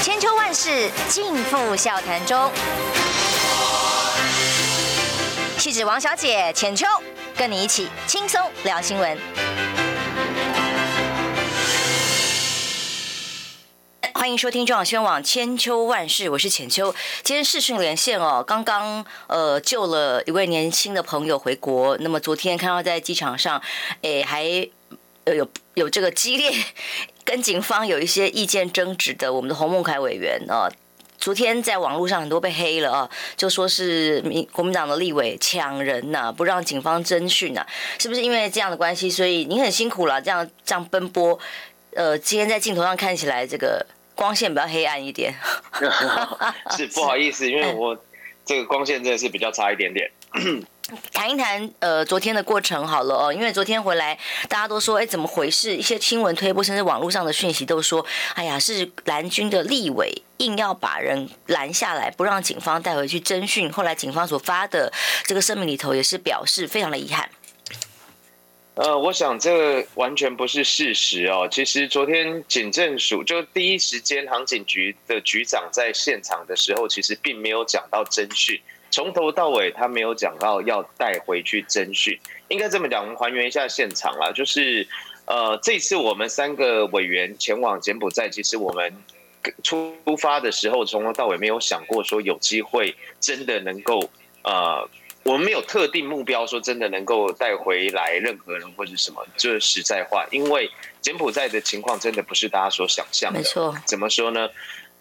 千秋万世尽付笑谈中。气质王小姐浅秋，跟你一起轻松聊新闻。欢迎收听中广新闻网千秋万世，我是浅秋。今天视讯连线哦，刚刚呃救了一位年轻的朋友回国。那么昨天看到在机场上，诶还有有这个激烈跟警方有一些意见争执的，我们的洪孟楷委员啊、昨天在网络上很多被黑了啊，就说是民国民党的立委抢人呐、啊，不让警方侦讯呐，是不是因为这样的关系？所以您很辛苦了，这样这样奔波。呃，今天在镜头上看起来这个。光线比较黑暗一点，是不好意思，因为我这个光线真的是比较差一点点。谈一谈呃昨天的过程好了哦，因为昨天回来大家都说，哎，怎么回事？一些新闻推播甚至网络上的讯息都说，哎呀，是蓝军的立委硬要把人拦下来，不让警方带回去侦讯。后来警方所发的这个声明里头也是表示非常的遗憾。呃，我想这完全不是事实哦。其实昨天警政署就第一时间航警局的局长在现场的时候，其实并没有讲到侦讯，从头到尾他没有讲到要带回去征讯。应该这么讲，我们还原一下现场啦，就是呃，这次我们三个委员前往柬埔寨，其实我们出发的时候从头到尾没有想过说有机会真的能够呃。我们没有特定目标，说真的能够带回来任何人或者什么，这是实在话。因为柬埔寨的情况真的不是大家所想象的。没错，怎么说呢？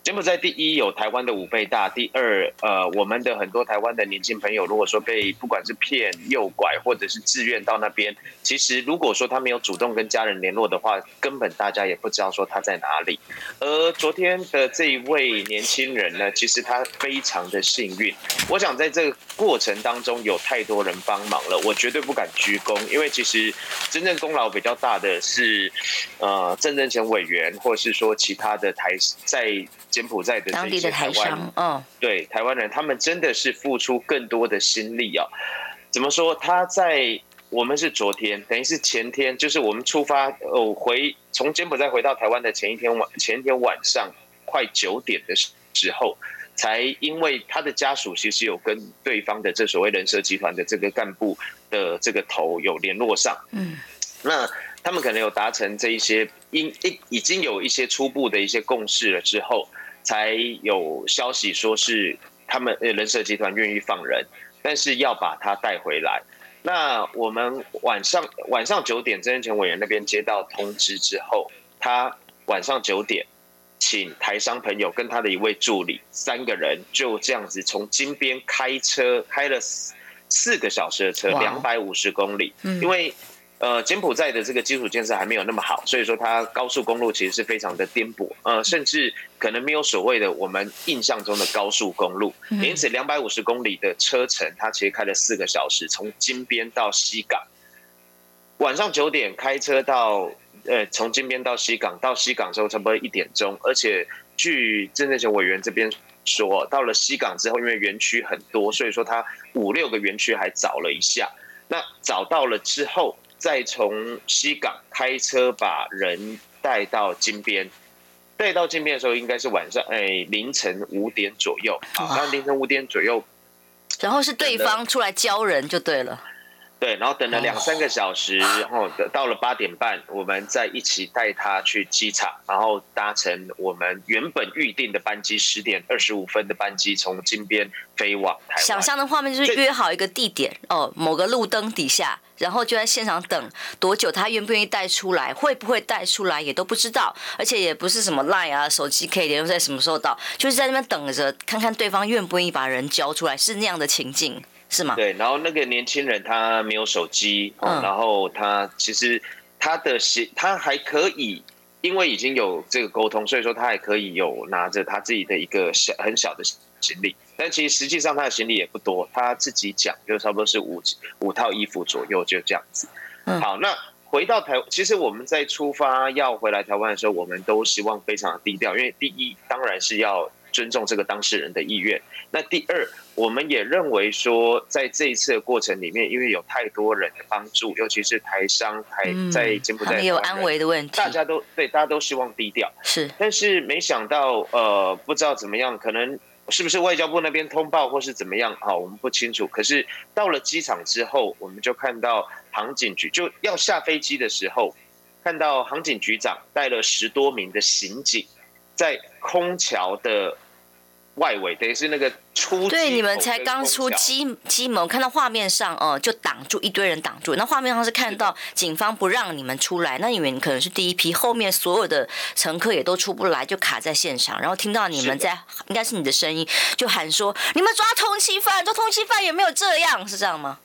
柬埔寨第一有台湾的五倍大，第二，呃，我们的很多台湾的年轻朋友，如果说被不管是骗、诱拐，或者是自愿到那边，其实如果说他没有主动跟家人联络的话，根本大家也不知道说他在哪里。而昨天的这一位年轻人呢，其实他非常的幸运。我想在这个过程当中有太多人帮忙了，我绝对不敢鞠躬，因为其实真正功劳比较大的是，呃，郑正前委员，或者是说其他的台在。柬埔寨的这些台湾，嗯，对台湾人，他们真的是付出更多的心力啊。怎么说？他在我们是昨天，等于是前天，就是我们出发哦，回从柬埔寨回到台湾的前一天晚，前一天晚上快九点的时候，才因为他的家属其实有跟对方的这所谓人蛇集团的这个干部的这个头有联络上，嗯，那他们可能有达成这一些，因已已经有一些初步的一些共识了之后。才有消息说是他们呃人社集团愿意放人，但是要把他带回来。那我们晚上晚上九点，曾荫权委员那边接到通知之后，他晚上九点请台商朋友跟他的一位助理三个人就这样子从金边开车开了四四个小时的车，两百五十公里，因为。呃，柬埔寨的这个基础建设还没有那么好，所以说它高速公路其实是非常的颠簸，呃，甚至可能没有所谓的我们印象中的高速公路。因此，两百五十公里的车程，它其实开了四个小时，从金边到西港。晚上九点开车到，呃，从金边到西港，到西港之后差不多一点钟。而且，据郑正前委员这边说，到了西港之后，因为园区很多，所以说他五六个园区还找了一下。那找到了之后。再从西港开车把人带到金边，带到金边的时候应该是晚上，哎，凌晨五点左右。好，那凌晨五点左右，然后是对方出来交人就对了。对，然后等了两三个小时，然后到了八点半，我们再一起带他去机场，然后搭乘我们原本预定的班机，十点二十五分的班机，从金边飞往台湾。想象的画面就是约好一个地点哦，某个路灯底下，然后就在现场等多久，他愿不愿意带出来，会不会带出来也都不知道，而且也不是什么 Line 啊，手机可以联络在什么时候到，就是在那边等着，看看对方愿不愿意把人交出来，是那样的情境。是吗？对，然后那个年轻人他没有手机，嗯，然后他其实他的行他还可以，因为已经有这个沟通，所以说他还可以有拿着他自己的一个小很小的行李，但其实实际上他的行李也不多，他自己讲就差不多是五五套衣服左右，就这样子。嗯，好，那回到台，其实我们在出发要回来台湾的时候，我们都希望非常的低调，因为第一当然是要尊重这个当事人的意愿。那第二，我们也认为说，在这一次的过程里面，因为有太多人的帮助，尤其是台商台在柬埔寨，也有安危的问题，大家都对，大家都希望低调。是，但是没想到，呃，不知道怎么样，可能是不是外交部那边通报，或是怎么样？好，我们不清楚。可是到了机场之后，我们就看到航警局就要下飞机的时候，看到航警局长带了十多名的刑警，在空桥的。外围等于是那个出对，你们才刚出机机门，看到画面上哦，就挡住一堆人挡住。那画面上是看到警方不让你们出来，那你们可能是第一批，后面所有的乘客也都出不来，就卡在现场。然后听到你们在，应该是你的声音，就喊说：“你们抓通缉犯，抓通缉犯也没有这样，是这样吗？”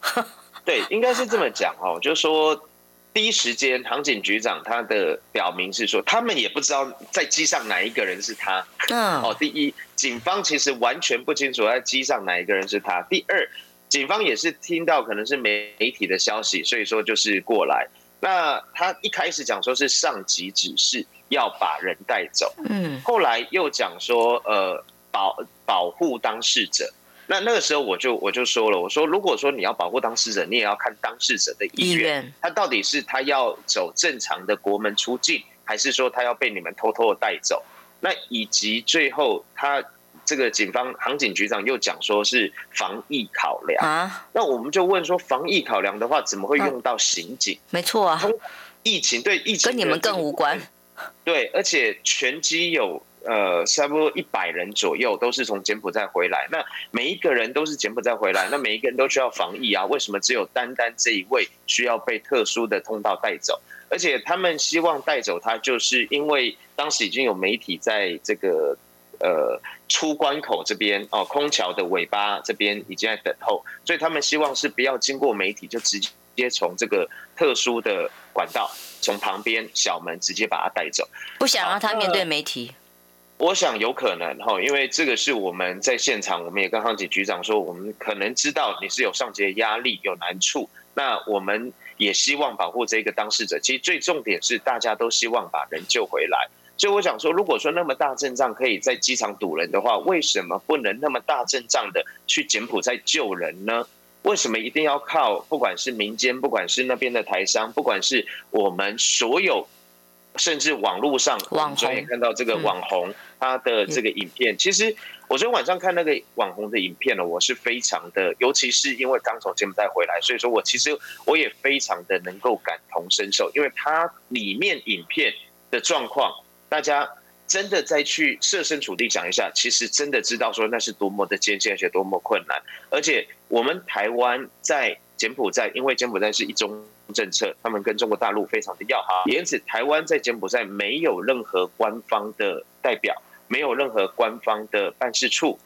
对，应该是这么讲哦，就是说。第一时间，航警局长他的表明是说，他们也不知道在机上哪一个人是他。嗯，哦，第一，警方其实完全不清楚在机上哪一个人是他。第二，警方也是听到可能是媒体的消息，所以说就是过来。那他一开始讲说是上级指示要把人带走，嗯，后来又讲说呃保保护当事者。那那个时候我就我就说了，我说如果说你要保护当事人，你也要看当事者的意愿，他到底是他要走正常的国门出境，还是说他要被你们偷偷的带走？那以及最后他这个警方航警局长又讲说是防疫考量啊，那我们就问说防疫考量的话，怎么会用到刑警？没错啊，疫情对疫情跟你们更无关，对，而且全机有。呃，差不多一百人左右都是从柬埔寨回来，那每一个人都是柬埔寨回来，那每一个人都需要防疫啊。为什么只有单单这一位需要被特殊的通道带走？而且他们希望带走他，就是因为当时已经有媒体在这个呃出关口这边哦，空桥的尾巴这边已经在等候，所以他们希望是不要经过媒体，就直接从这个特殊的管道，从旁边小门直接把他带走，不想让他面对媒体。我想有可能哈，因为这个是我们在现场，我们也跟航警局长说，我们可能知道你是有上级的压力、有难处，那我们也希望保护这个当事者。其实最重点是大家都希望把人救回来，所以我想说，如果说那么大阵仗可以在机场堵人的话，为什么不能那么大阵仗的去柬埔寨救人呢？为什么一定要靠不管是民间，不管是那边的台商，不管是我们所有？甚至网络上，网红也看到这个网红他的这个影片。其实我昨天晚上看那个网红的影片呢，我是非常的，尤其是因为刚从柬埔寨回来，所以说我其实我也非常的能够感同身受，因为他里面影片的状况，大家真的再去设身处地讲一下，其实真的知道说那是多么的艰辛，而且多么困难。而且我们台湾在柬埔寨，因为柬埔寨是一中。政策，他们跟中国大陆非常的要好，因此台湾在柬埔寨没有任何官方的代表，没有任何官方的办事处，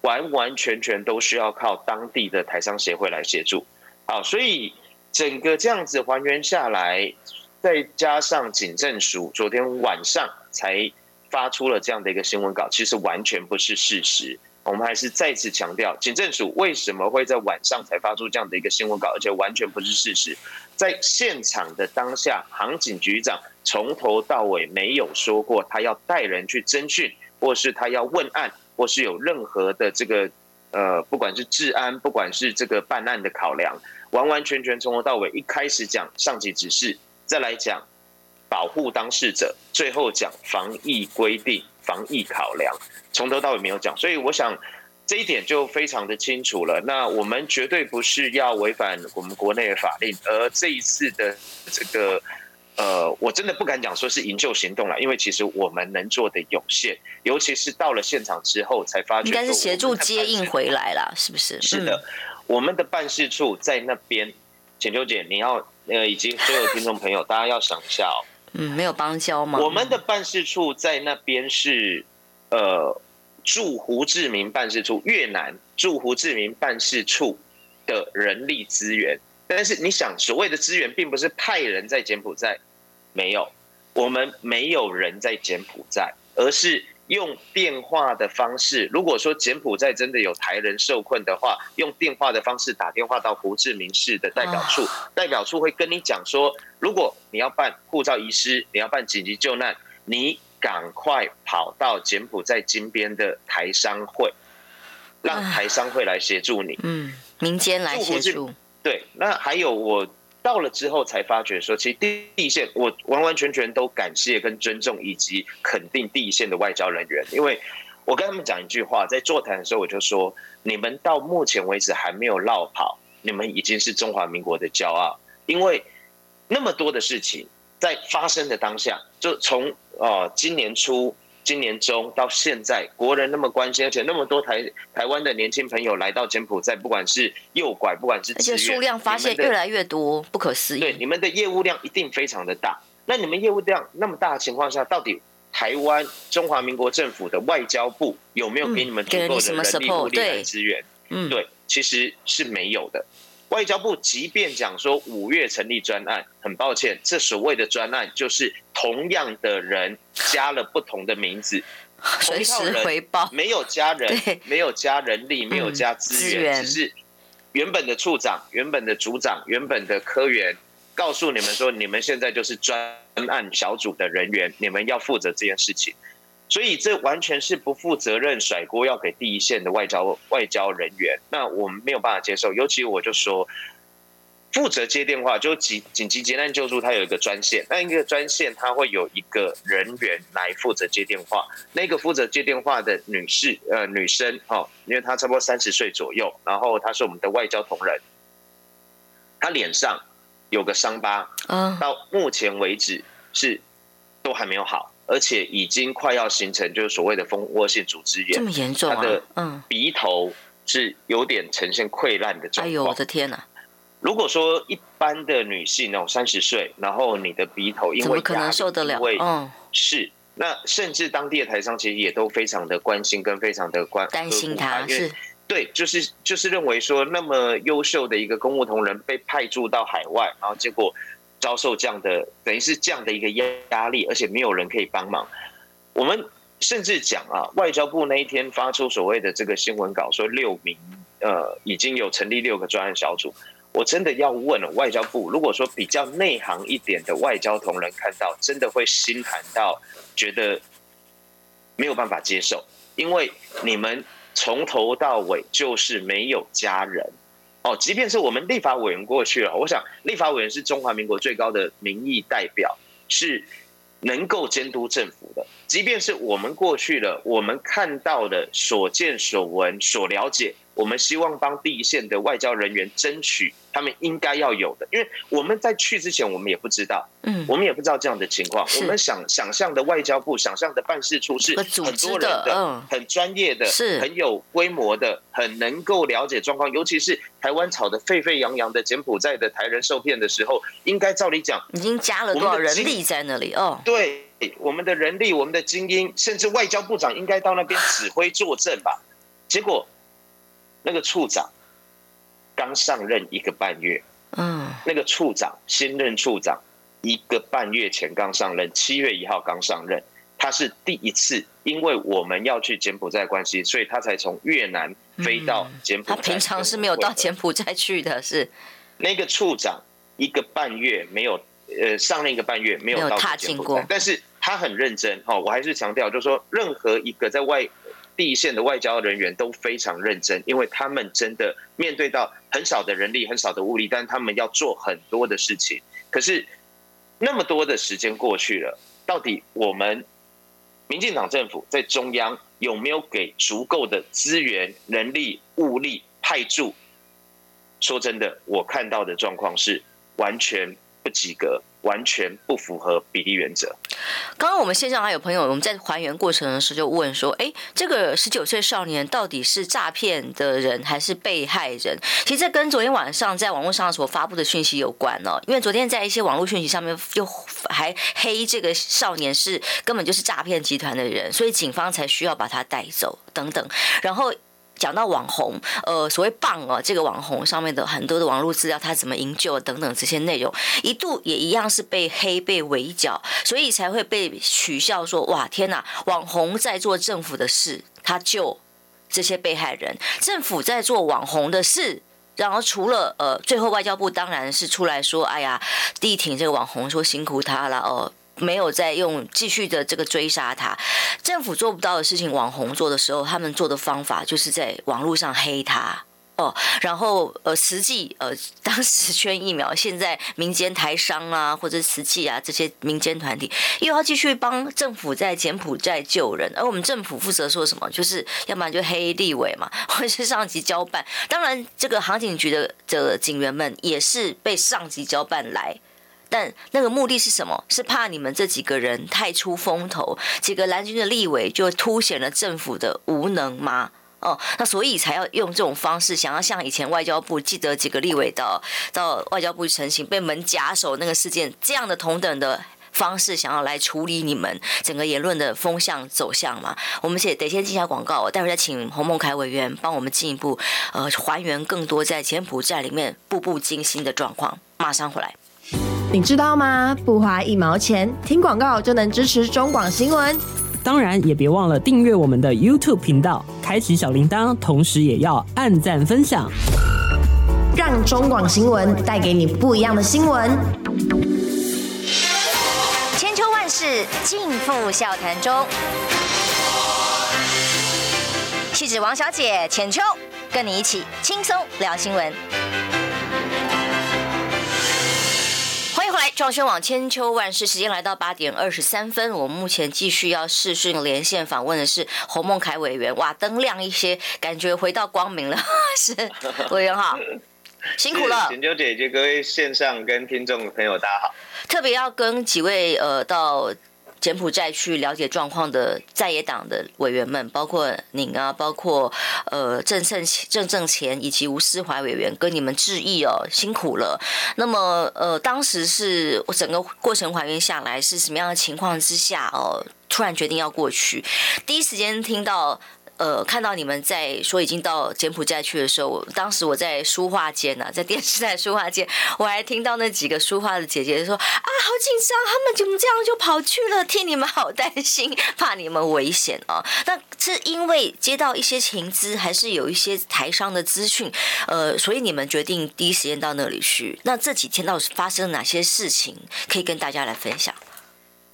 完完全全都需要靠当地的台商协会来协助。好，所以整个这样子还原下来，再加上警政署昨天晚上才发出了这样的一个新闻稿，其实完全不是事实。我们还是再次强调，警政署为什么会在晚上才发出这样的一个新闻稿，而且完全不是事实。在现场的当下，航警局长从头到尾没有说过他要带人去侦讯，或是他要问案，或是有任何的这个呃，不管是治安，不管是这个办案的考量，完完全全从头到尾一开始讲上级指示，再来讲保护当事者，最后讲防疫规定。防疫考量从头到尾没有讲，所以我想这一点就非常的清楚了。那我们绝对不是要违反我们国内的法令，而这一次的这个呃，我真的不敢讲说是营救行动了，因为其实我们能做的有限，尤其是到了现场之后才发觉，应该是协助接应回来了，是不是？是的，我们的办事处在那边。浅秋姐，你要呃，以及所有听众朋友，大家要想一下哦。嗯，没有帮交吗？我们的办事处在那边是，呃，驻胡志明办事处，越南驻胡志明办事处的人力资源。但是你想，所谓的资源，并不是派人在柬埔寨，没有，我们没有人在柬埔寨，而是。用电话的方式，如果说柬埔寨真的有台人受困的话，用电话的方式打电话到胡志明市的代表处，代表处会跟你讲说，如果你要办护照遗失，你要办紧急救难，你赶快跑到柬埔寨金边的台商会，让台商会来协助你。嗯，民间来协助。对，那还有我到了之后才发觉说，其实第一线我完完全全都感谢跟尊重以及肯定第一线的外交人员，因为我跟他们讲一句话，在座谈的时候我就说，你们到目前为止还没有落跑，你们已经是中华民国的骄傲，因为那么多的事情在发生的当下，就从呃今年初。今年中到现在，国人那么关心，而且那么多台台湾的年轻朋友来到柬埔寨，不管是诱拐，不管是而且数量发现越来越多，不可思议。对，你们的业务量一定非常的大。那你们业务量那么大的情况下，到底台湾中华民国政府的外交部有没有给你们足够的人力物力和资源？嗯，对，其实是没有的。外交部即便讲说五月成立专案，很抱歉，这所谓的专案就是同样的人加了不同的名字，随时回报，没有加人，没有加人力，没有加资源，只是原本的处长、原本的组长、原本的科员告诉你们说，你们现在就是专案小组的人员，你们要负责这件事情。所以这完全是不负责任，甩锅要给第一线的外交外交人员，那我们没有办法接受。尤其我就说，负责接电话就紧紧急急难救助，它有一个专线，那一个专线它会有一个人员来负责接电话。那个负责接电话的女士呃女生哦，因为她差不多三十岁左右，然后她是我们的外交同仁，她脸上有个伤疤，到目前为止是都还没有好。而且已经快要形成，就是所谓的蜂窝性组织炎，这么严重啊！他的嗯，鼻头是有点呈现溃烂的状况。哎呦，我的天哪！如果说一般的女性哦，三十岁，然后你的鼻头因为怎么可能受得了？嗯，是。那甚至当地的台商其实也都非常的关心，跟非常的关担心他，是对，就是就是认为说那么优秀的一个公务同仁被派驻到海外，然后结果。遭受这样的等于是这样的一个压力，而且没有人可以帮忙。我们甚至讲啊，外交部那一天发出所谓的这个新闻稿，说六名呃已经有成立六个专案小组。我真的要问了，外交部如果说比较内行一点的外交同仁看到，真的会心寒到觉得没有办法接受，因为你们从头到尾就是没有家人。哦，即便是我们立法委员过去了，我想立法委员是中华民国最高的民意代表，是能够监督政府的。即便是我们过去了，我们看到的所见所闻所了解。我们希望帮第一线的外交人员争取他们应该要有的，因为我们在去之前，我们也不知道，嗯，我们也不知道这样的情况。我们想想象的外交部，想象的办事处是很多人的，很专业的，是很有规模的，很能够了解状况。尤其是台湾吵得沸沸扬扬的柬埔寨的台人受骗的时候，应该照理讲，已经加了多少人力在那里哦？对，我们的人力，我们的精英，甚至外交部长应该到那边指挥作证吧？结果。那个处长刚上任一个半月，嗯，那个处长新任处长一个半月前刚上任，七月一号刚上任，他是第一次，因为我们要去柬埔寨关系，所以他才从越南飞到柬埔寨。他平常是没有到柬埔寨去的，是那个处长一个半月没有，呃，上任一个半月没有到柬埔寨，但是他很认真哦，我还是强调，就是说任何一个在外。第一线的外交人员都非常认真，因为他们真的面对到很少的人力、很少的物力，但他们要做很多的事情。可是那么多的时间过去了，到底我们民进党政府在中央有没有给足够的资源、人力、物力派驻？说真的，我看到的状况是完全不及格。完全不符合比例原则。刚刚我们线上还有朋友，我们在还原过程的时候就问说：“哎，这个十九岁少年到底是诈骗的人还是被害人？”其实这跟昨天晚上在网络上所发布的讯息有关哦。因为昨天在一些网络讯息上面又还黑这个少年是根本就是诈骗集团的人，所以警方才需要把他带走等等。然后。讲到网红，呃，所谓棒哦，这个网红上面的很多的网络资料，他怎么营救等等这些内容，一度也一样是被黑被围剿，所以才会被取笑说，哇，天哪，网红在做政府的事，他救这些被害人，政府在做网红的事，然后除了呃，最后外交部当然是出来说，哎呀，力挺这个网红，说辛苦他了哦。没有再用继续的这个追杀他。政府做不到的事情，网红做的时候，他们做的方法就是在网络上黑他。哦，然后呃，实际呃，当时捐疫苗，现在民间台商啊，或者慈济啊这些民间团体又要继续帮政府在柬埔寨救人，而我们政府负责说什么，就是要不然就黑立委嘛，或者是上级交办。当然，这个航警局的的警员们也是被上级交办来，但那个目的是什么？是怕你们这几个人太出风头，几个蓝军的立委就凸显了政府的无能吗？哦，那所以才要用这种方式，想要像以前外交部记得几个立委到到外交部成行被门夹手那个事件，这样的同等的方式，想要来处理你们整个言论的风向走向嘛？我们先得先进下广告，我待会再请洪孟楷委员帮我们进一步呃还原更多在柬埔寨里面步步惊心的状况。马上回来，你知道吗？不花一毛钱，听广告就能支持中广新闻。当然，也别忘了订阅我们的 YouTube 频道，开启小铃铛，同时也要按赞分享，让中广新闻带给你不一样的新闻。千秋万世尽付笑谈中，气质王小姐浅秋，跟你一起轻松聊新闻。壮宣网千秋万世，时间来到八点二十三分。我们目前继续要视讯连线访问的是侯孟凯委员。哇，灯亮一些，感觉回到光明了。是委员好，辛苦了。浅秋姐姐，各位线上跟听众朋友，大家好。特别要跟几位呃到。柬埔寨去了解状况的在野党的委员们，包括您啊，包括呃郑正郑正前以及吴思怀委员，跟你们致意哦，辛苦了。那么呃，当时是整个过程还原下来是什么样的情况之下哦，突然决定要过去，第一时间听到。呃，看到你们在说已经到柬埔寨去的时候，我当时我在书画间呢，在电视台书画间，我还听到那几个书画的姐姐说啊，好紧张，他们怎么这样就跑去了？替你们好担心，怕你们危险啊。那是因为接到一些情资，还是有一些台商的资讯？呃，所以你们决定第一时间到那里去。那这几天到底发生哪些事情，可以跟大家来分享？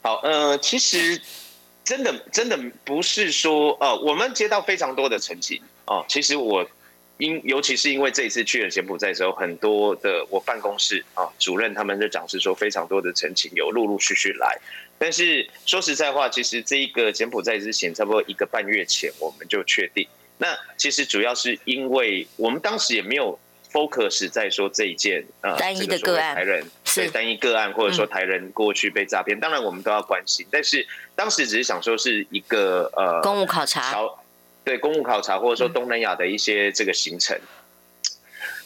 好，呃，其实。真的，真的不是说，呃，我们接到非常多的陈情哦。其实我因，尤其是因为这一次去了柬埔寨的时候，很多的我办公室啊主任他们就讲是说，非常多的陈情有陆陆续续来。但是说实在话，其实这一个柬埔寨之前差不多一个半月前我们就确定。那其实主要是因为我们当时也没有。focus 在说这一件呃单一的个案，对单一个案，或者说台人过去被诈骗，当然我们都要关心。但是当时只是想说是一个呃公务考察，对公务考察，或者说东南亚的一些这个行程。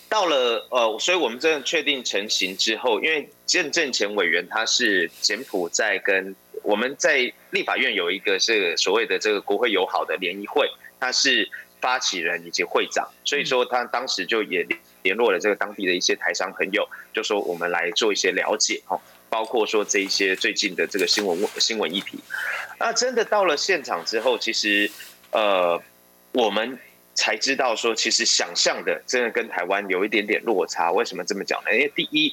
到了呃，所以我们真的确定成型之后，因为见证前委员他是柬埔寨跟我们在立法院有一个是所谓的这个国会友好的联谊会，他是发起人以及会长，所以说他当时就也。联络了这个当地的一些台商朋友，就说我们来做一些了解哈，包括说这一些最近的这个新闻新闻议题。那真的到了现场之后，其实呃，我们才知道说，其实想象的真的跟台湾有一点点落差。为什么这么讲呢？因为第一。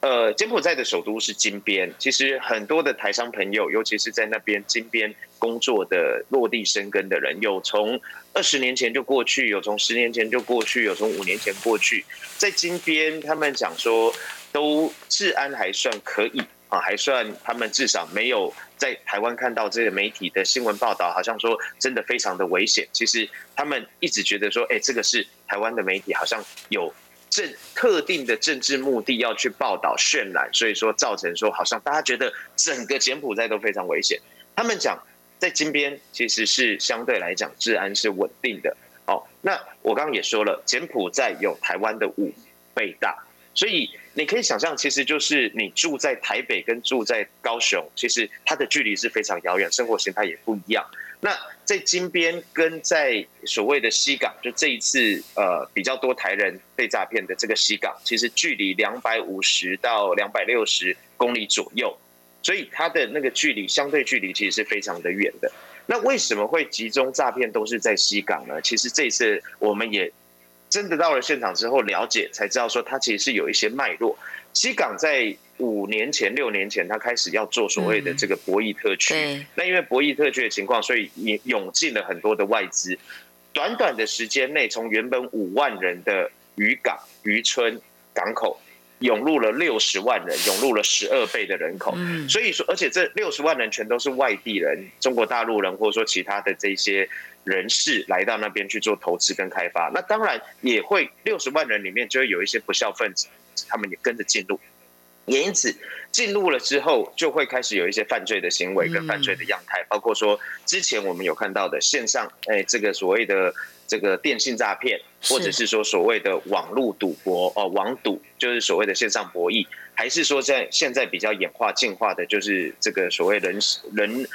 呃，柬埔寨的首都是金边，其实很多的台商朋友，尤其是在那边金边工作的落地生根的人，有从二十年前就过去，有从十年前就过去，有从五年前过去，在金边他们讲说，都治安还算可以啊，还算他们至少没有在台湾看到这个媒体的新闻报道，好像说真的非常的危险。其实他们一直觉得说，哎，这个是台湾的媒体好像有。政特定的政治目的要去报道渲染，所以说造成说好像大家觉得整个柬埔寨都非常危险。他们讲在金边其实是相对来讲治安是稳定的。哦，那我刚刚也说了，柬埔寨有台湾的五倍大，所以你可以想象，其实就是你住在台北跟住在高雄，其实它的距离是非常遥远，生活形态也不一样。那在金边跟在所谓的西港，就这一次呃比较多台人被诈骗的这个西港，其实距离两百五十到两百六十公里左右，所以它的那个距离相对距离其实是非常的远的。那为什么会集中诈骗都是在西港呢？其实这一次我们也真的到了现场之后了解，才知道说它其实是有一些脉络。西港在五年前、六年前，他开始要做所谓的这个博弈特区。嗯、那因为博弈特区的情况，所以也涌进了很多的外资。短短的时间内，从原本五万人的渔港、渔村、港口，涌入了六十万人，涌入了十二倍的人口。嗯、所以说，而且这六十万人全都是外地人，中国大陆人，或者说其他的这些人士来到那边去做投资跟开发。那当然也会六十万人里面就会有一些不孝分子，他们也跟着进入。也因此进入了之后，就会开始有一些犯罪的行为跟犯罪的样态，包括说之前我们有看到的线上，哎，这个所谓的这个电信诈骗，或者是说所谓的网络赌博哦，网赌就是所谓的线上博弈，还是说在现在比较演化进化的，就是这个所谓人人。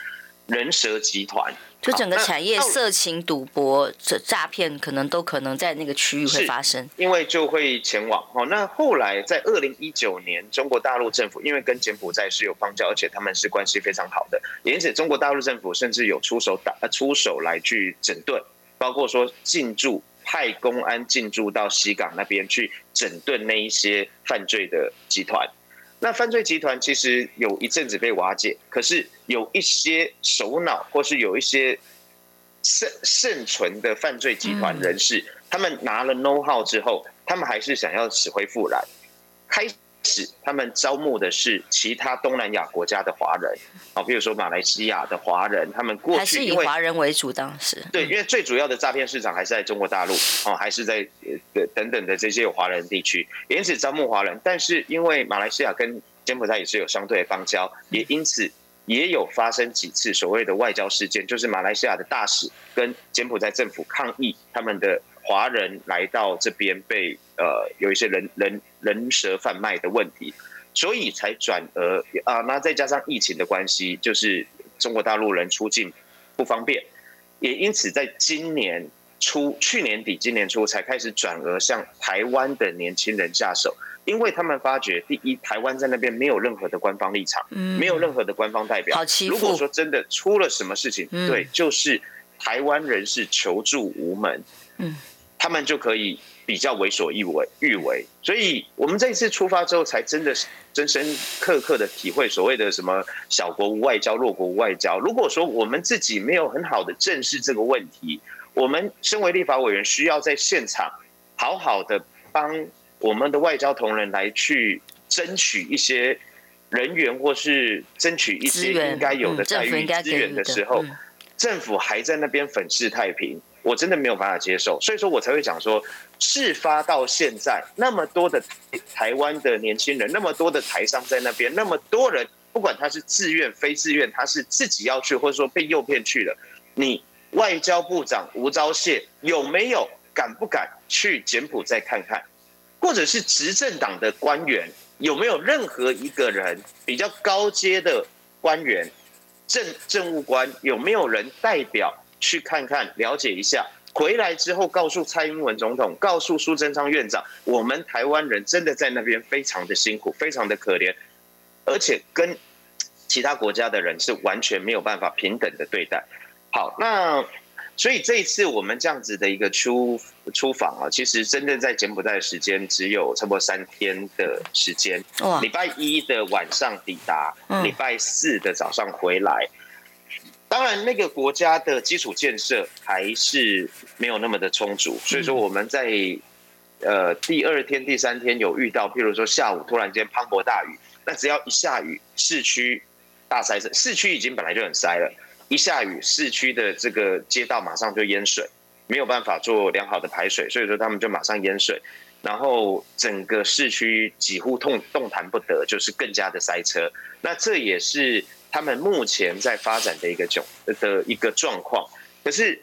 人蛇集团，就整个产业色情、赌博、这诈骗，可能都可能在那个区域会发生，因为就会前往。哦，那后来在二零一九年，中国大陆政府因为跟柬埔寨是有邦交，而且他们是关系非常好的，因此中国大陆政府甚至有出手打出手来去整顿，包括说进驻派公安进驻到西港那边去整顿那一些犯罪的集团。那犯罪集团其实有一阵子被瓦解，可是有一些首脑或是有一些剩剩存的犯罪集团人士，他们拿了 know how 之后，他们还是想要死灰复燃，开始他们招募的是其他东南亚国家的华人，啊，比如说马来西亚的华人，他们过去还是以华人为主，当时对，因为最主要的诈骗市场还是在中国大陆，哦，还是在呃等等的这些有华人地区，因此招募华人，但是因为马来西亚跟柬埔寨也是有相对的邦交，也因此也有发生几次所谓的外交事件，就是马来西亚的大使跟柬埔寨政府抗议他们的。华人来到这边被呃有一些人人人蛇贩卖的问题，所以才转而啊，那再加上疫情的关系，就是中国大陆人出境不方便，也因此在今年初、去年底、今年初才开始转而向台湾的年轻人下手，因为他们发觉，第一，台湾在那边没有任何的官方立场，没有任何的官方代表。如果说真的出了什么事情，对，就是台湾人是求助无门。嗯。他们就可以比较为所欲为，欲为。所以我们这一次出发之后，才真的是深深刻刻的体会所谓的什么“小国无外交，弱国无外交”。如果说我们自己没有很好的正视这个问题，我们身为立法委员，需要在现场好好的帮我们的外交同仁来去争取一些人员，或是争取一些应该有的待遇资源的时候，政府还在那边粉饰太平。我真的没有办法接受，所以说我才会讲说，事发到现在，那么多的台湾的年轻人，那么多的台商在那边，那么多人，不管他是自愿非自愿，他是自己要去，或者说被诱骗去了，你外交部长吴钊燮有没有敢不敢去柬埔寨看看，或者是执政党的官员有没有任何一个人比较高阶的官员，政政务官有没有人代表？去看看，了解一下，回来之后告诉蔡英文总统，告诉苏贞昌院长，我们台湾人真的在那边非常的辛苦，非常的可怜，而且跟其他国家的人是完全没有办法平等的对待。好，那所以这一次我们这样子的一个出出访啊，其实真正在柬埔寨的时间只有差不多三天的时间，礼拜一的晚上抵达，礼拜四的早上回来。当然，那个国家的基础建设还是没有那么的充足，所以说我们在呃第二天、第三天有遇到，譬如说下午突然间磅礴大雨，那只要一下雨，市区大塞车，市区已经本来就很塞了，一下雨，市区的这个街道马上就淹水，没有办法做良好的排水，所以说他们就马上淹水，然后整个市区几乎动动弹不得，就是更加的塞车，那这也是。他们目前在发展的一个状的一个状况，可是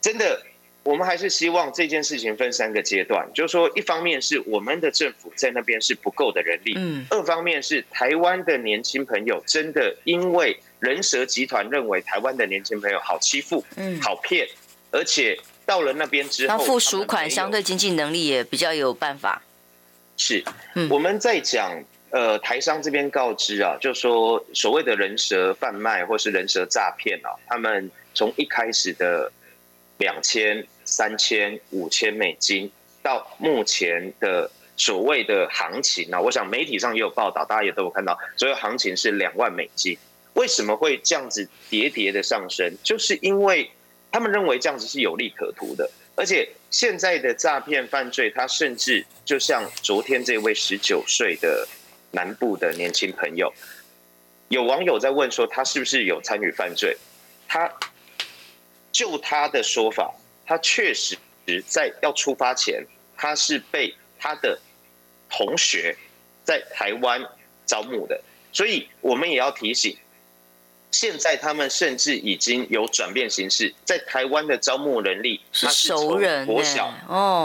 真的，我们还是希望这件事情分三个阶段，就是说，一方面是我们的政府在那边是不够的人力，嗯，二方面是台湾的年轻朋友真的因为人蛇集团认为台湾的年轻朋友好欺负，嗯，好骗，而且到了那边之后，那付赎款相对经济能力也比较有办法，是，我们在讲。呃，台商这边告知啊，就说所谓的人蛇贩卖或是人蛇诈骗啊，他们从一开始的两千、三千、五千美金，到目前的所谓的行情啊，我想媒体上也有报道，大家也都有看到，所谓行情是两万美金。为什么会这样子叠叠的上升？就是因为他们认为这样子是有利可图的，而且现在的诈骗犯罪，他甚至就像昨天这位十九岁的南部的年轻朋友，有网友在问说他是不是有参与犯罪？他就他的说法，他确实在要出发前，他是被他的同学在台湾招募的，所以我们也要提醒。现在他们甚至已经有转变形式，在台湾的招募人力，他是从国小、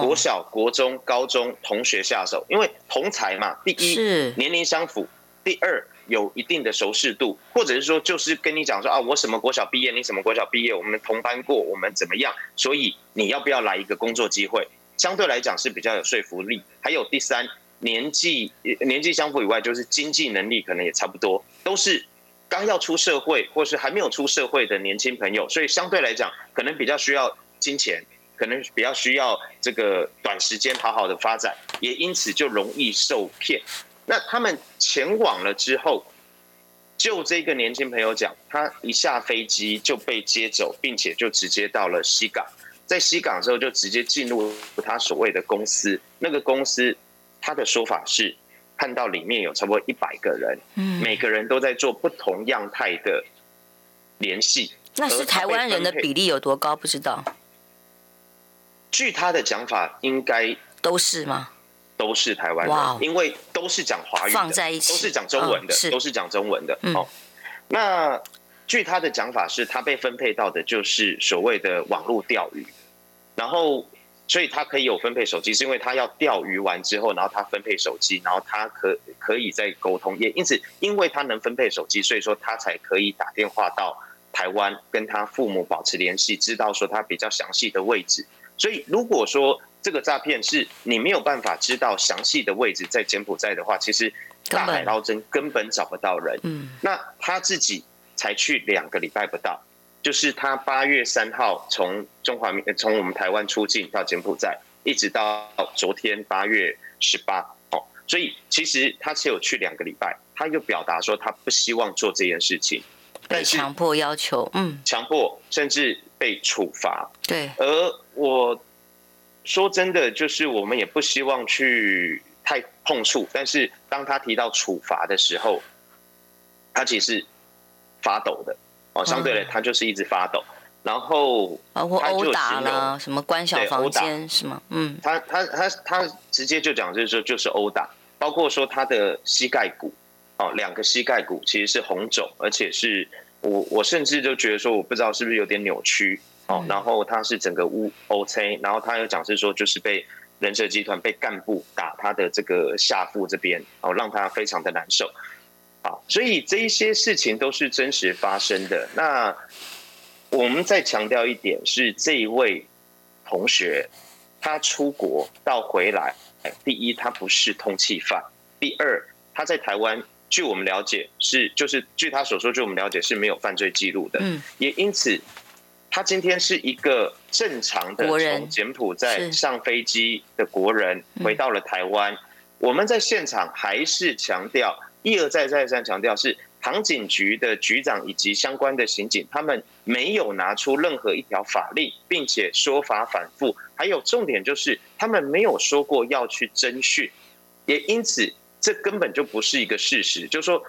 国小、国中、高中同学下手，因为同才嘛，第一年龄相符，第二有一定的熟识度，或者是说就是跟你讲说啊，我什么国小毕业，你什么国小毕业，我们同班过，我们怎么样，所以你要不要来一个工作机会？相对来讲是比较有说服力。还有第三，年纪年纪相符以外，就是经济能力可能也差不多，都是。刚要出社会，或是还没有出社会的年轻朋友，所以相对来讲，可能比较需要金钱，可能比较需要这个短时间好好的发展，也因此就容易受骗。那他们前往了之后，就这个年轻朋友讲，他一下飞机就被接走，并且就直接到了西港，在西港之后就直接进入他所谓的公司，那个公司他的说法是。看到里面有差不多一百个人，每个人都在做不同样态的联系。那是台湾人的比例有多高？不知道。据他的讲法，应该都是吗？都是台湾人，因为都是讲华语，放在一起都是讲中文的，都是讲中文的。哦，那据他的讲法是，他被分配到的就是所谓的网络钓鱼，然后。所以他可以有分配手机，是因为他要钓鱼完之后，然后他分配手机，然后他可可以再沟通。也因此，因为他能分配手机，所以说他才可以打电话到台湾跟他父母保持联系，知道说他比较详细的位置。所以如果说这个诈骗是你没有办法知道详细的位置在柬埔寨的话，其实大海捞针根本找不到人。嗯，那他自己才去两个礼拜不到。就是他八月三号从中华民从我们台湾出境到柬埔寨，一直到昨天八月十八，哦，所以其实他只有去两个礼拜，他又表达说他不希望做这件事情，被强迫要求，嗯，强迫甚至被处罚，对。而我说真的，就是我们也不希望去太碰触，但是当他提到处罚的时候，他其实发抖的。哦，相对的，他就是一直发抖，然后包括殴打了，什么关小房间是吗？嗯，他他他他直接就讲，就是说就是殴打，包括说他的膝盖骨，哦，两个膝盖骨其实是红肿，而且是我我甚至就觉得说，我不知道是不是有点扭曲，哦，然后他是整个乌 OK，然后他又讲是说就是被人社集团被干部打他的这个下腹这边，哦，让他非常的难受。好，所以这一些事情都是真实发生的。那我们再强调一点是，这一位同学他出国到回来，第一他不是通缉犯，第二他在台湾，据我们了解是就是据他所说，据我们了解是没有犯罪记录的。嗯，也因此他今天是一个正常的从柬埔寨上飞机的国人，回到了台湾。我们在现场还是强调。一而再再三强调，是航警局的局长以及相关的刑警，他们没有拿出任何一条法令，并且说法反复。还有重点就是，他们没有说过要去侦讯，也因此这根本就不是一个事实。就是说，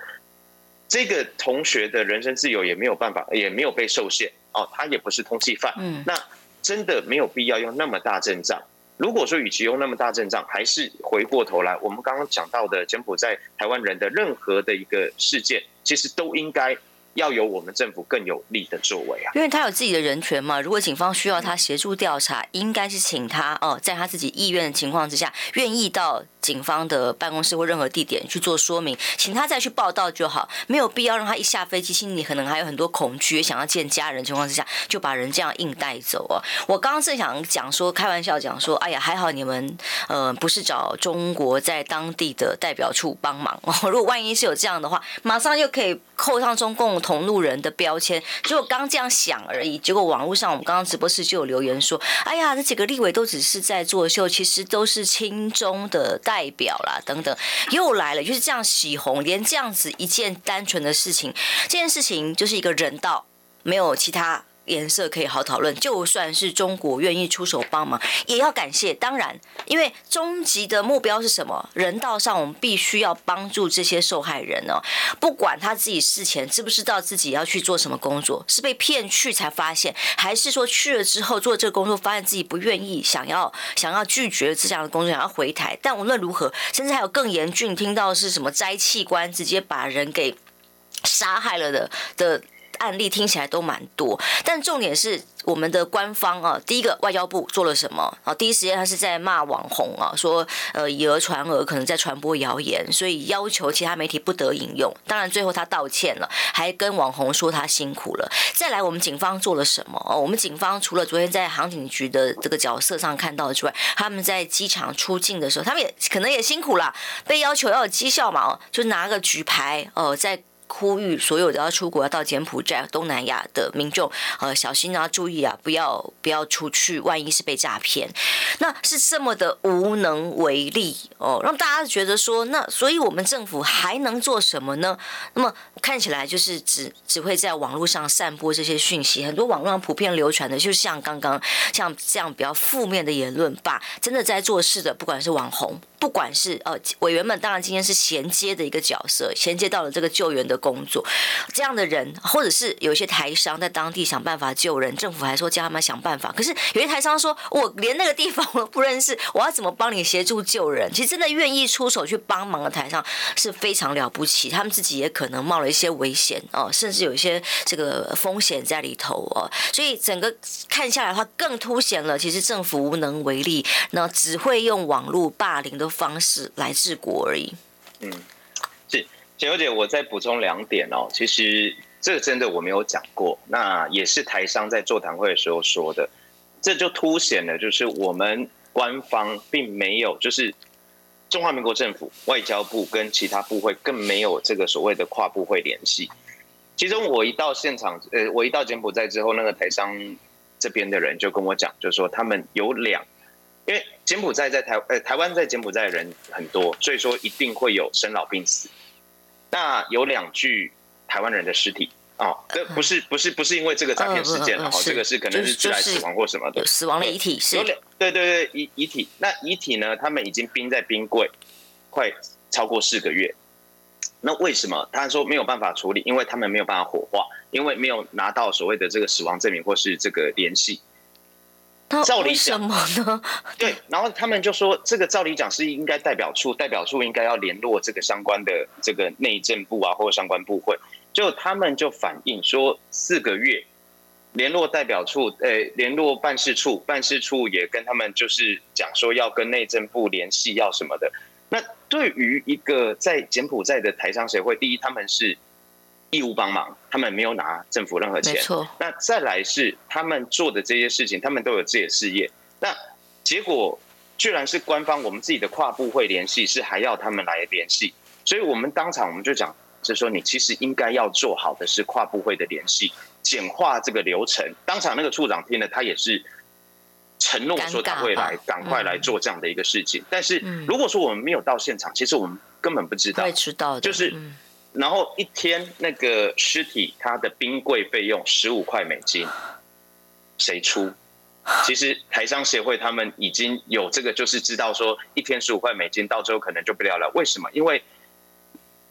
这个同学的人身自由也没有办法，也没有被受限哦，他也不是通缉犯。嗯，那真的没有必要用那么大阵仗。如果说与其用那么大阵仗，还是回过头来，我们刚刚讲到的柬埔寨台湾人的任何的一个事件，其实都应该。要有我们政府更有力的作为啊，因为他有自己的人权嘛。如果警方需要他协助调查，应该是请他哦，在他自己意愿的情况之下，愿意到警方的办公室或任何地点去做说明，请他再去报道就好，没有必要让他一下飞机，心里可能还有很多恐惧，想要见家人情况之下，就把人这样硬带走哦。我刚刚是想讲说，开玩笑讲说，哎呀，还好你们呃不是找中国在当地的代表处帮忙哦，如果万一是有这样的话，马上又可以。扣上中共同路人的标签。结果刚这样想而已，结果网络上我们刚刚直播室就有留言说：“哎呀，这几个立委都只是在作秀，其实都是亲中的代表啦，等等。”又来了，就是这样洗红，连这样子一件单纯的事情，这件事情就是一个人道，没有其他。颜色可以好讨论，就算是中国愿意出手帮忙，也要感谢。当然，因为终极的目标是什么？人道上，我们必须要帮助这些受害人哦。不管他自己事前知不知道自己要去做什么工作，是被骗去才发现，还是说去了之后做这个工作，发现自己不愿意，想要想要拒绝这样的工作，想要回台。但无论如何，甚至还有更严峻，听到是什么摘器官，直接把人给杀害了的的。案例听起来都蛮多，但重点是我们的官方啊，第一个外交部做了什么啊？第一时间他是在骂网红啊，说呃以讹传讹，可能在传播谣言，所以要求其他媒体不得引用。当然最后他道歉了，还跟网红说他辛苦了。再来，我们警方做了什么？哦，我们警方除了昨天在航警局的这个角色上看到之外，他们在机场出境的时候，他们也可能也辛苦了，被要求要有绩效嘛，哦，就拿个举牌哦，在。呼吁所有的要出国要到柬埔寨、东南亚的民众，呃，小心啊，注意啊，不要不要出去，万一是被诈骗，那是这么的无能为力哦，让大家觉得说，那所以我们政府还能做什么呢？那么看起来就是只只会在网络上散播这些讯息，很多网络上普遍流传的，就像刚刚像这样比较负面的言论吧，真的在做事的，不管是网红。不管是呃委员们，当然今天是衔接的一个角色，衔接到了这个救援的工作。这样的人，或者是有一些台商在当地想办法救人，政府还说叫他们想办法。可是有些台商说，我连那个地方我都不认识，我要怎么帮你协助救人？其实真的愿意出手去帮忙的台商是非常了不起，他们自己也可能冒了一些危险哦，甚至有一些这个风险在里头哦。所以整个看下来的话，更凸显了其实政府无能为力，那只会用网络霸凌的方式来治国而已。嗯，是简小姐，我再补充两点哦。其实这个真的我没有讲过，那也是台商在座谈会的时候说的。这就凸显了，就是我们官方并没有，就是中华民国政府外交部跟其他部会更没有这个所谓的跨部会联系。其中我一到现场，呃，我一到柬埔寨之后，那个台商这边的人就跟我讲，就是说他们有两。因为柬埔寨在台呃台湾在柬埔寨的人很多，所以说一定会有生老病死。那有两具台湾人的尸体哦，这不是不是不是因为这个诈骗事件，然后这个是可能是致癌死亡或什么的死亡的遗体是。对对对遗遗体，那遗体呢？他们已经冰在冰柜快超过四个月。那为什么他说没有办法处理？因为他们没有办法火化，因为没有拿到所谓的这个死亡证明或是这个联系。照理讲呢？对，然后他们就说，这个照理讲是应该代表处，代表处应该要联络这个相关的这个内政部啊，或者相关部会。就他们就反映说，四个月联络代表处，呃，联络办事处，办事处也跟他们就是讲说要跟内政部联系，要什么的。那对于一个在柬埔寨的台商协会，第一，他们是。义务帮忙，他们没有拿政府任何钱。那再来是他们做的这些事情，他们都有自己的事业。那结果居然是官方，我们自己的跨部会联系，是还要他们来联系。所以我们当场我们就讲，就是说你其实应该要做好的是跨部会的联系，简化这个流程。当场那个处长听了，他也是承诺说他会来赶快来做这样的一个事情。但是如果说我们没有到现场，其实我们根本不知道，会知道就是。然后一天那个尸体，它的冰柜费用十五块美金，谁出？其实台商协会他们已经有这个，就是知道说一天十五块美金，到最后可能就不了了。为什么？因为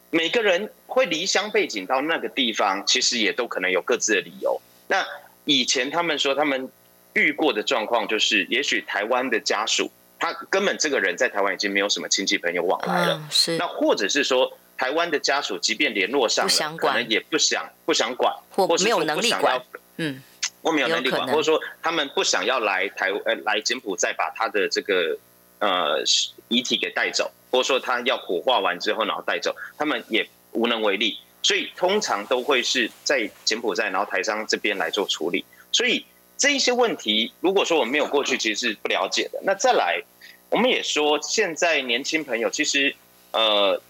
每个人会离乡背景到那个地方，其实也都可能有各自的理由。那以前他们说他们遇过的状况，就是也许台湾的家属，他根本这个人在台湾已经没有什么亲戚朋友往来了，是。那或者是说。台湾的家属即便联络上了，可能也不想不想管，或没有能力管，嗯，或没有能力管，或者说他们不想要来台呃来柬埔寨把他的这个呃遗体给带走，或者说他要火化完之后然后带走，他们也无能为力，所以通常都会是在柬埔寨然后台商这边来做处理。所以这一些问题，如果说我们没有过去，其实是不了解的。那再来，我们也说现在年轻朋友其实呃。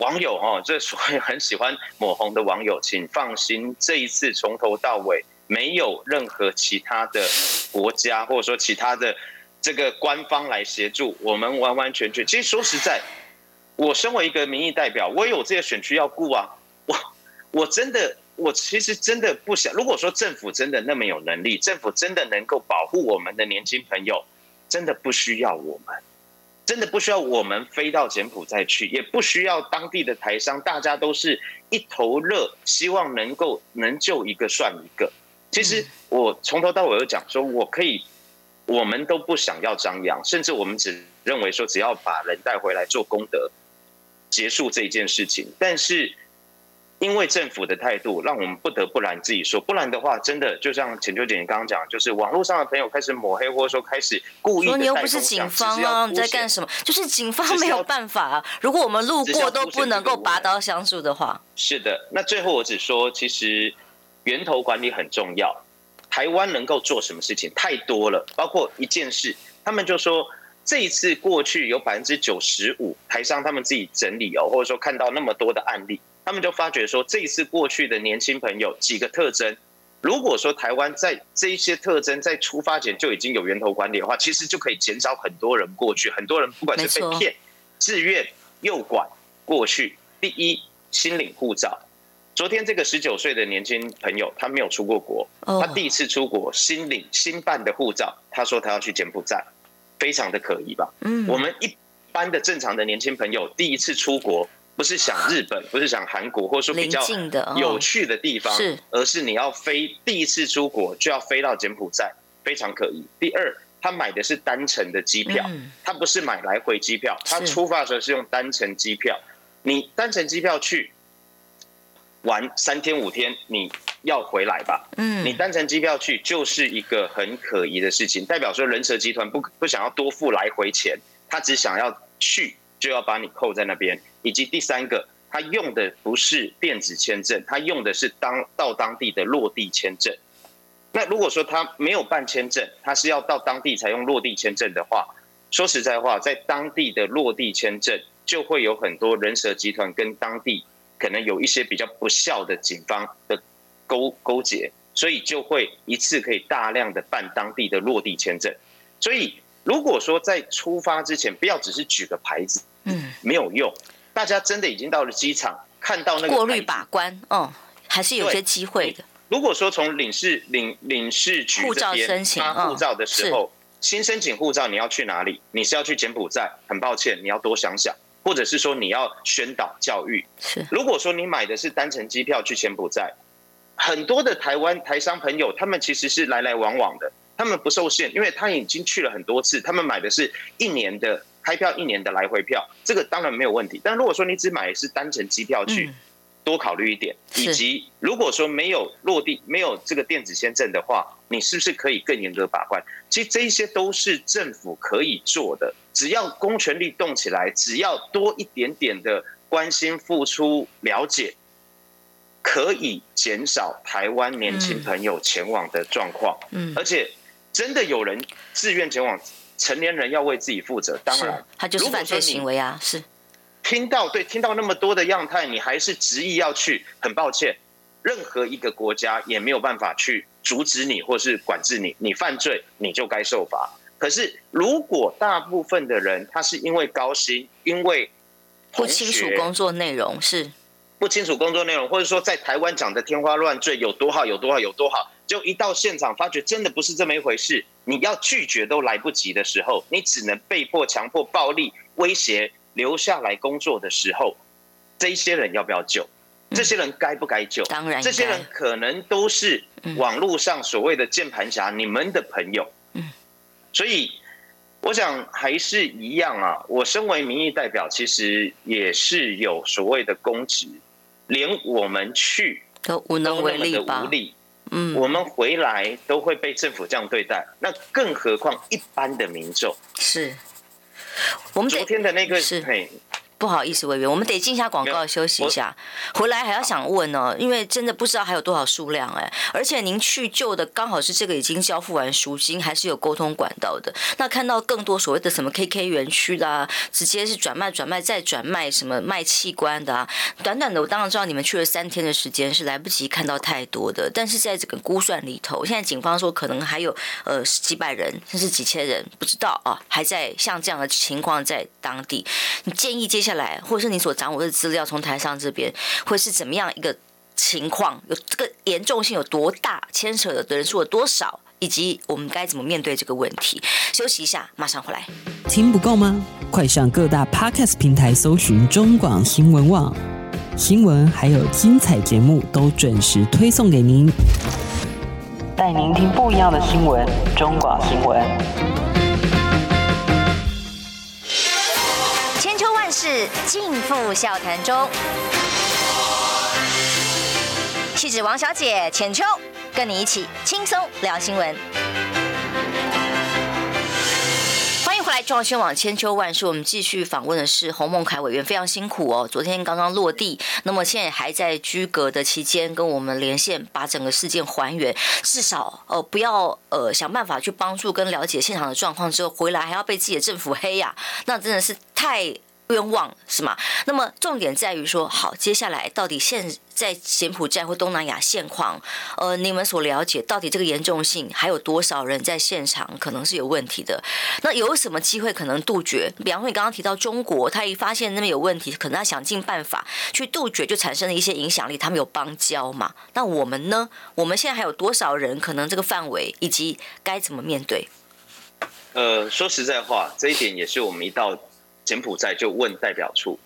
网友哦，这所谓很喜欢抹红的网友，请放心，这一次从头到尾没有任何其他的国家或者说其他的这个官方来协助，我们完完全全。其实说实在，我身为一个民意代表，我有这些选区要顾啊，我我真的，我其实真的不想。如果说政府真的那么有能力，政府真的能够保护我们的年轻朋友，真的不需要我们。真的不需要我们飞到柬埔寨去，也不需要当地的台商，大家都是一头热，希望能够能救一个算一个。其实我从头到尾都讲说，我可以，我们都不想要张扬，甚至我们只认为说，只要把人带回来做功德，结束这一件事情。但是。因为政府的态度，让我们不得不然自己说，不然的话，真的就像浅秋姐你刚刚讲，就是网络上的朋友开始抹黑，或者说开始故意你又不是警方啊，你在干什么？就是警方没有办法啊。如果我们路过都不能够拔刀相助的话，是的。那最后我只说，其实源头管理很重要。台湾能够做什么事情太多了，包括一件事，他们就说这一次过去有百分之九十五台商他们自己整理哦，或者说看到那么多的案例。他们就发觉说，这一次过去的年轻朋友几个特征，如果说台湾在这一些特征在出发前就已经有源头管理的话，其实就可以减少很多人过去，很多人不管是被骗、自愿诱拐过去。第一，新领护照。昨天这个十九岁的年轻朋友，他没有出过国，他第一次出国，新领新办的护照，他说他要去柬埔寨，非常的可疑吧？嗯，我们一般的正常的年轻朋友第一次出国。不是想日本，不是想韩国，或者说比较有趣的地方，是，而是你要飞第一次出国就要飞到柬埔寨，非常可疑。第二，他买的是单程的机票，他不是买来回机票，他出发的时候是用单程机票。你单程机票去玩三天五天，你要回来吧？嗯，你单程机票去就是一个很可疑的事情，代表说人蛇集团不不想要多付来回钱，他只想要去就要把你扣在那边。以及第三个，他用的不是电子签证，他用的是当到当地的落地签证。那如果说他没有办签证，他是要到当地才用落地签证的话，说实在话，在当地的落地签证就会有很多人蛇集团跟当地可能有一些比较不孝的警方的勾勾结，所以就会一次可以大量的办当地的落地签证。所以如果说在出发之前，不要只是举个牌子，嗯，没有用。大家真的已经到了机场，看到那个过滤把关，哦，还是有些机会的。如果说从领事领领事局这边发护照的时候，新申请护照，你要去哪里？你是要去柬埔寨？很抱歉，你要多想想，或者是说你要宣导教育。是，如果说你买的是单程机票去柬埔寨，很多的台湾台商朋友，他们其实是来来往往的，他们不受限，因为他已经去了很多次，他们买的是一年的。开票一年的来回票，这个当然没有问题。但如果说你只买的是单程机票去，多考虑一点。以及如果说没有落地、没有这个电子签证的话，你是不是可以更严格把关？其实这一些都是政府可以做的，只要公权力动起来，只要多一点点的关心、付出、了解，可以减少台湾年轻朋友前往的状况。嗯，而且真的有人自愿前往。成年人要为自己负责，当然，他就是犯罪行为啊。是，听到对，听到那么多的样态，你还是执意要去，很抱歉，任何一个国家也没有办法去阻止你或是管制你，你犯罪你就该受罚。可是，如果大部分的人他是因为高薪，因为不清楚工作内容，是不清楚工作内容，或者说在台湾讲的天花乱坠，有多好有多好有多好，就一到现场发觉真的不是这么一回事。你要拒绝都来不及的时候，你只能被迫、强迫、暴力、威胁留下来工作的时候，这些人要不要救？这些人该不该救？当然，这些人可能都是网络上所谓的键盘侠，你们的朋友。所以我想还是一样啊。我身为民意代表，其实也是有所谓的公职，连我们去都无能为力吧。嗯，我们回来都会被政府这样对待，那更何况一般的民众？是，我们昨天的那个是，不好意思，委员，我们得进一下广告休息一下，回来还要想问呢，因为真的不知道还有多少数量哎，而且您去救的刚好是这个已经交付完赎金，还是有沟通管道的。那看到更多所谓的什么 KK 园区啦，直接是转卖、转卖再转卖，什么卖器官的啊，短短的我当然知道你们去了三天的时间是来不及看到太多的，但是在这个估算里头，现在警方说可能还有呃几百人甚至几千人不知道啊，还在像这样的情况在当地。你建议接下来，或者是你所掌握的资料，从台上这边会是怎么样一个情况？有这个严重性有多大？牵扯的人数有多少？以及我们该怎么面对这个问题？休息一下，马上回来。听不够吗？快上各大 Podcast 平台搜寻中广新闻网，新闻还有精彩节目都准时推送给您，带您听不一样的新闻。中广新闻。是尽付笑谈中，气质王小姐浅秋，跟你一起轻松聊新闻。欢迎回来，中广新网千秋万世，我们继续访问的是洪孟楷委员，非常辛苦哦。昨天刚刚落地，那么现在还在居隔的期间，跟我们连线，把整个事件还原，至少呃不要呃想办法去帮助跟了解现场的状况之后，回来还要被自己的政府黑呀、那真的是太。冤枉是吗？那么重点在于说，好，接下来到底现在柬埔寨或东南亚现况，呃，你们所了解到底这个严重性，还有多少人在现场可能是有问题的？那有什么机会可能杜绝？比方说你刚刚提到中国，他一发现那边有问题，可能他想尽办法去杜绝，就产生了一些影响力，他们有邦交嘛？那我们呢？我们现在还有多少人？可能这个范围以及该怎么面对？呃，说实在话，这一点也是我们一道。柬埔寨就问代表处，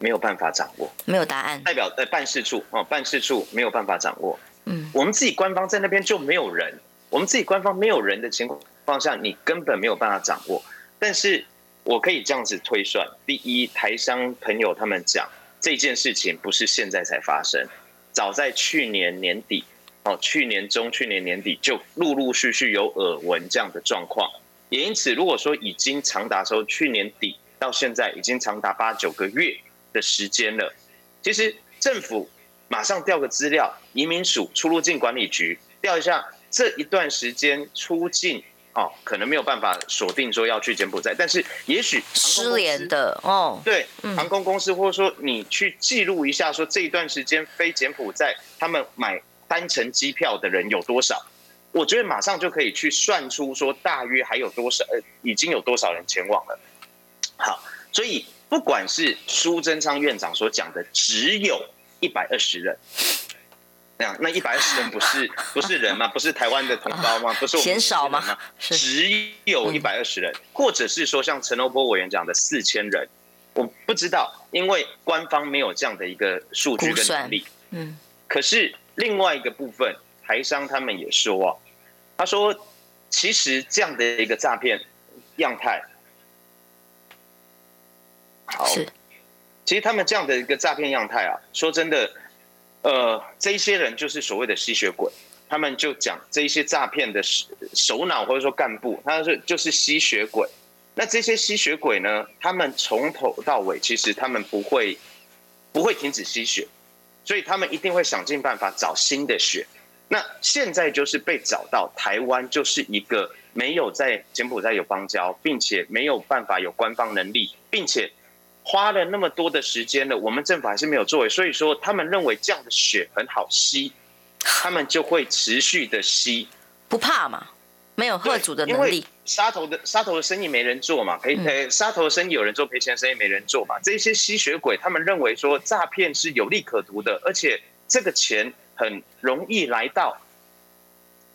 没有办法掌握，没有答案。代表在办事处哦，办事处没有办法掌握。嗯，我们自己官方在那边就没有人，我们自己官方没有人的情况下，你根本没有办法掌握。但是我可以这样子推算：第一，台商朋友他们讲这件事情不是现在才发生，早在去年年底哦，去年中、去年年底就陆陆续续有耳闻这样的状况。也因此，如果说已经长达说去年底。到现在已经长达八九个月的时间了。其实政府马上调个资料，移民署出入境管理局调一下这一段时间出境哦，可能没有办法锁定说要去柬埔寨，但是也许失联的哦，对，航空公司或者说你去记录一下，说这一段时间飞柬埔寨他们买单程机票的人有多少？我觉得马上就可以去算出说大约还有多少，呃，已经有多少人前往了。好，所以不管是苏贞昌院长所讲的，只有一百二十人，那样，那一百二十人不是不是人吗？不是台湾的同胞吗？不是我们少吗？只有一百二十人，或者是说像陈欧波委员讲的四千人，我不知道，因为官方没有这样的一个数据跟能力。嗯，可是另外一个部分，台商他们也说啊，他说其实这样的一个诈骗样态。好，其实他们这样的一个诈骗样态啊，说真的，呃，这一些人就是所谓的吸血鬼，他们就讲这一些诈骗的首首脑或者说干部，他是就是吸血鬼。那这些吸血鬼呢，他们从头到尾其实他们不会不会停止吸血，所以他们一定会想尽办法找新的血。那现在就是被找到台湾就是一个没有在柬埔寨有邦交，并且没有办法有官方能力，并且。花了那么多的时间了，我们政府还是没有作为，所以说他们认为这样的血很好吸，他们就会持续的吸，不怕嘛？没有喝阻的能力，杀头的杀头的生意没人做嘛，赔赔杀头的生意有人做，赔钱生意没人做嘛。这些吸血鬼他们认为说诈骗是有利可图的，而且这个钱很容易来到，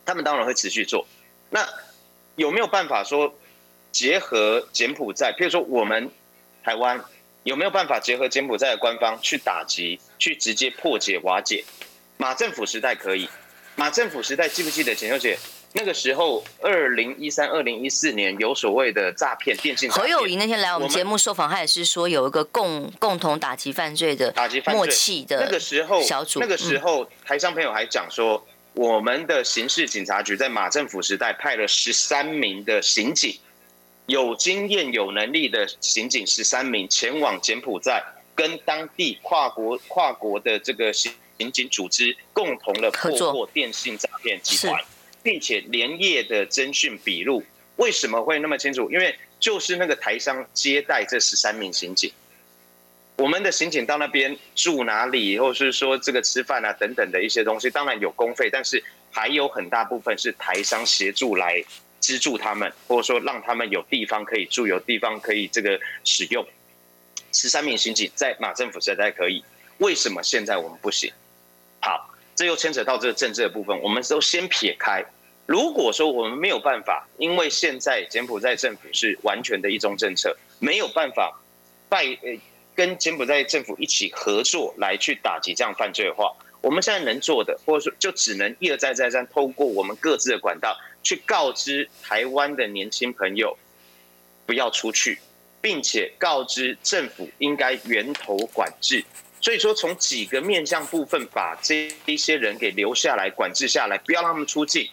他们当然会持续做。那有没有办法说结合柬埔寨？譬如说我们台湾。有没有办法结合柬埔寨的官方去打击，去直接破解瓦解？马政府时代可以，马政府时代记不记得浅秋姐那个时候，二零一三、二零一四年有所谓的诈骗电信？侯友宜那天来我们节目受访，他也是说有一个共共同打击犯罪的打击默契的那个时候小组。那个时候台商朋友还讲说，我们的刑事警察局在马政府时代派了十三名的刑警。有经验、有能力的刑警十三名前往柬埔寨，跟当地跨国跨国的这个刑警组织共同的破获电信诈骗集团，并且连夜的侦讯笔录。为什么会那么清楚？因为就是那个台商接待这十三名刑警。我们的刑警到那边住哪里，或是说这个吃饭啊等等的一些东西，当然有公费，但是还有很大部分是台商协助来资助他们，或者说让他们有地方可以住，有地方可以这个使用。十三名刑警在马政府时代可以，为什么现在我们不行？好，这又牵扯到这个政治的部分，我们都先撇开。如果说我们没有办法，因为现在柬埔寨政府是完全的一中政策，没有办法拜呃。跟柬埔寨政府一起合作来去打击这样犯罪的话，我们现在能做的，或者说就只能一而再再三透过我们各自的管道去告知台湾的年轻朋友不要出去，并且告知政府应该源头管制。所以说，从几个面向部分把这一些人给留下来管制下来，不要让他们出境，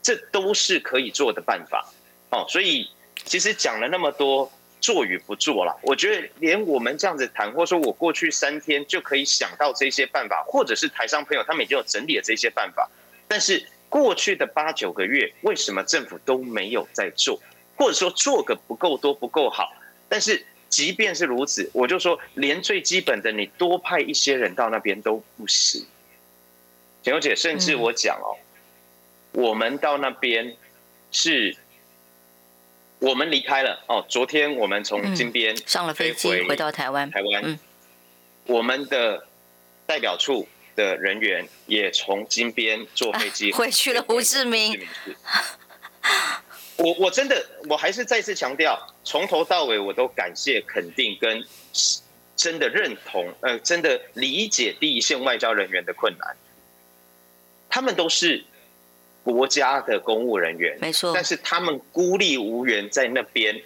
这都是可以做的办法。哦，所以其实讲了那么多。做与不做了，我觉得连我们这样子谈，或说我过去三天就可以想到这些办法，或者是台商朋友他们已经有整理了这些办法，但是过去的八九个月，为什么政府都没有在做，或者说做个不够多、不够好？但是即便是如此，我就说连最基本的，你多派一些人到那边都不行。简小姐，甚至我讲哦，我们到那边是。我们离开了哦。昨天我们从金边、嗯、上了飞机回到台湾。台湾，嗯、我们的代表处的人员也从金边坐飞机回去了。胡志明，我我真的我还是再次强调，从头到尾我都感谢、肯定跟真的认同，呃，真的理解第一线外交人员的困难，他们都是。国家的公务人员，没错，但是他们孤立无援在那边，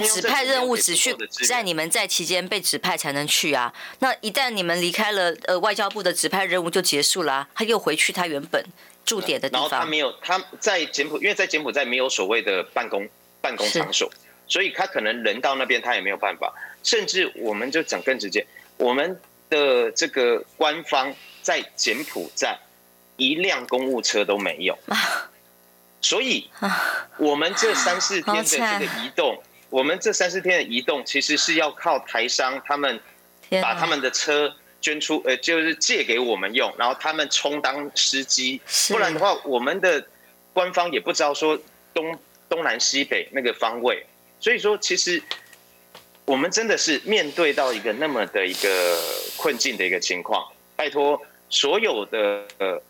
被指派任务只去在你们在期间被指派才能去啊。那一旦你们离开了，呃，外交部的指派任务就结束了啊，他又回去他原本驻点的地方。然后他没有，他在柬埔寨，因为在柬埔寨没有所谓的办公办公场所，所以他可能人到那边他也没有办法。甚至我们就讲更直接，我们的这个官方在柬埔寨。一辆公务车都没有，所以我们这三四天的这个移动，我们这三四天的移动，其实是要靠台商他们把他们的车捐出，呃，就是借给我们用，然后他们充当司机，不然的话，我们的官方也不知道说东东南西北那个方位，所以说其实我们真的是面对到一个那么的一个困境的一个情况，拜托所有的呃。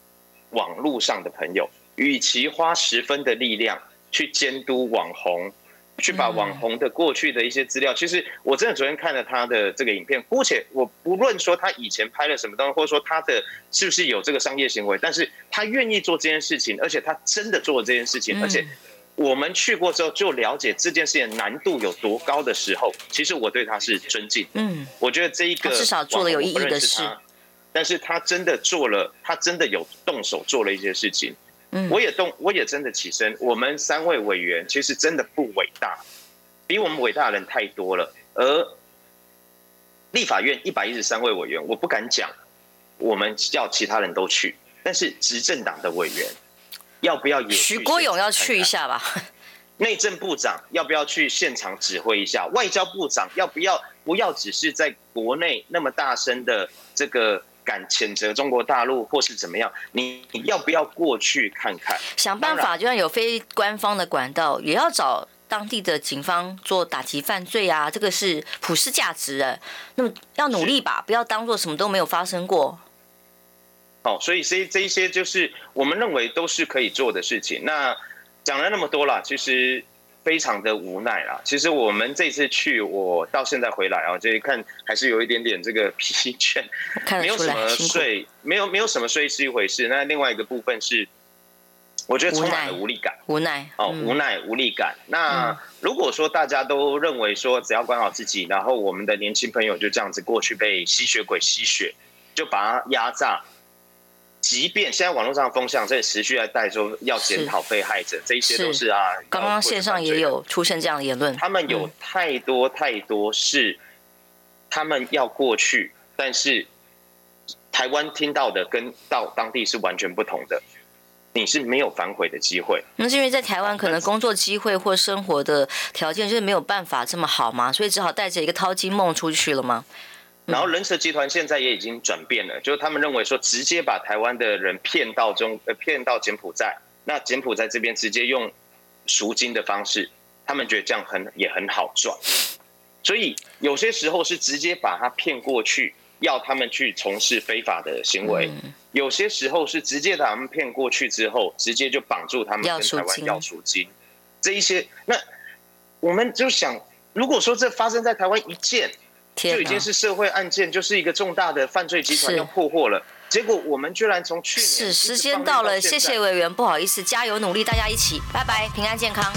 网络上的朋友，与其花十分的力量去监督网红，去把网红的过去的一些资料，其实我真的昨天看了他的这个影片，姑且我不论说他以前拍了什么东西，或者说他的是不是有这个商业行为，但是他愿意做这件事情，而且他真的做了这件事情，而且我们去过之后就了解这件事情难度有多高的时候，其实我对他是尊敬。嗯，我觉得这一个至少做了有意义的事。但是他真的做了，他真的有动手做了一些事情。嗯，我也动，我也真的起身。我们三位委员其实真的不伟大，比我们伟大的人太多了。而立法院一百一十三位委员，我不敢讲，我们叫其他人都去。但是执政党的委员要不要也？徐国勇要去一下吧。内政部长要不要去现场指挥一下？外交部长要不要？不要只是在国内那么大声的这个。敢谴责中国大陆或是怎么样？你你要不要过去看看？想办法，就算有非官方的管道，也要找当地的警方做打击犯罪啊！这个是普世价值的。那么要努力吧，不要当做什么都没有发生过。哦，所以这这一些就是我们认为都是可以做的事情。那讲了那么多了，其实。非常的无奈啦。其实我们这次去，我到现在回来啊，这一看还是有一点点这个疲倦，没有什么睡，没有没有什么睡是一回事。那另外一个部分是，我觉得充满了无力感，无奈哦，无奈无力感。那如果说大家都认为说只要管好自己，然后我们的年轻朋友就这样子过去被吸血鬼吸血，就把他压榨。即便现在网络上的风向在持续在带说要检讨被害者，这一些都是啊。刚刚线上也有出现这样的言论，他们有太多太多是他们要过去，但是台湾听到的跟到当地是完全不同的。你是没有反悔的机会。那是因为在台湾可能工作机会或生活的条件就是没有办法这么好嘛，所以只好带着一个淘金梦出去了吗？然后人蛇集团现在也已经转变了，就是他们认为说直接把台湾的人骗到中呃骗到柬埔寨，那柬埔寨这边直接用赎金的方式，他们觉得这样很也很好赚，所以有些时候是直接把他骗过去，要他们去从事非法的行为。有些时候是直接把他们骗过去之后，直接就绑住他们跟台湾要赎金，这一些，那我们就想，如果说这发生在台湾一件，就已经是社会案件，就是一个重大的犯罪集团要破获了。结果我们居然从去年是时间到了，谢谢委员，不好意思，加油努力，大家一起，拜拜，平安健康。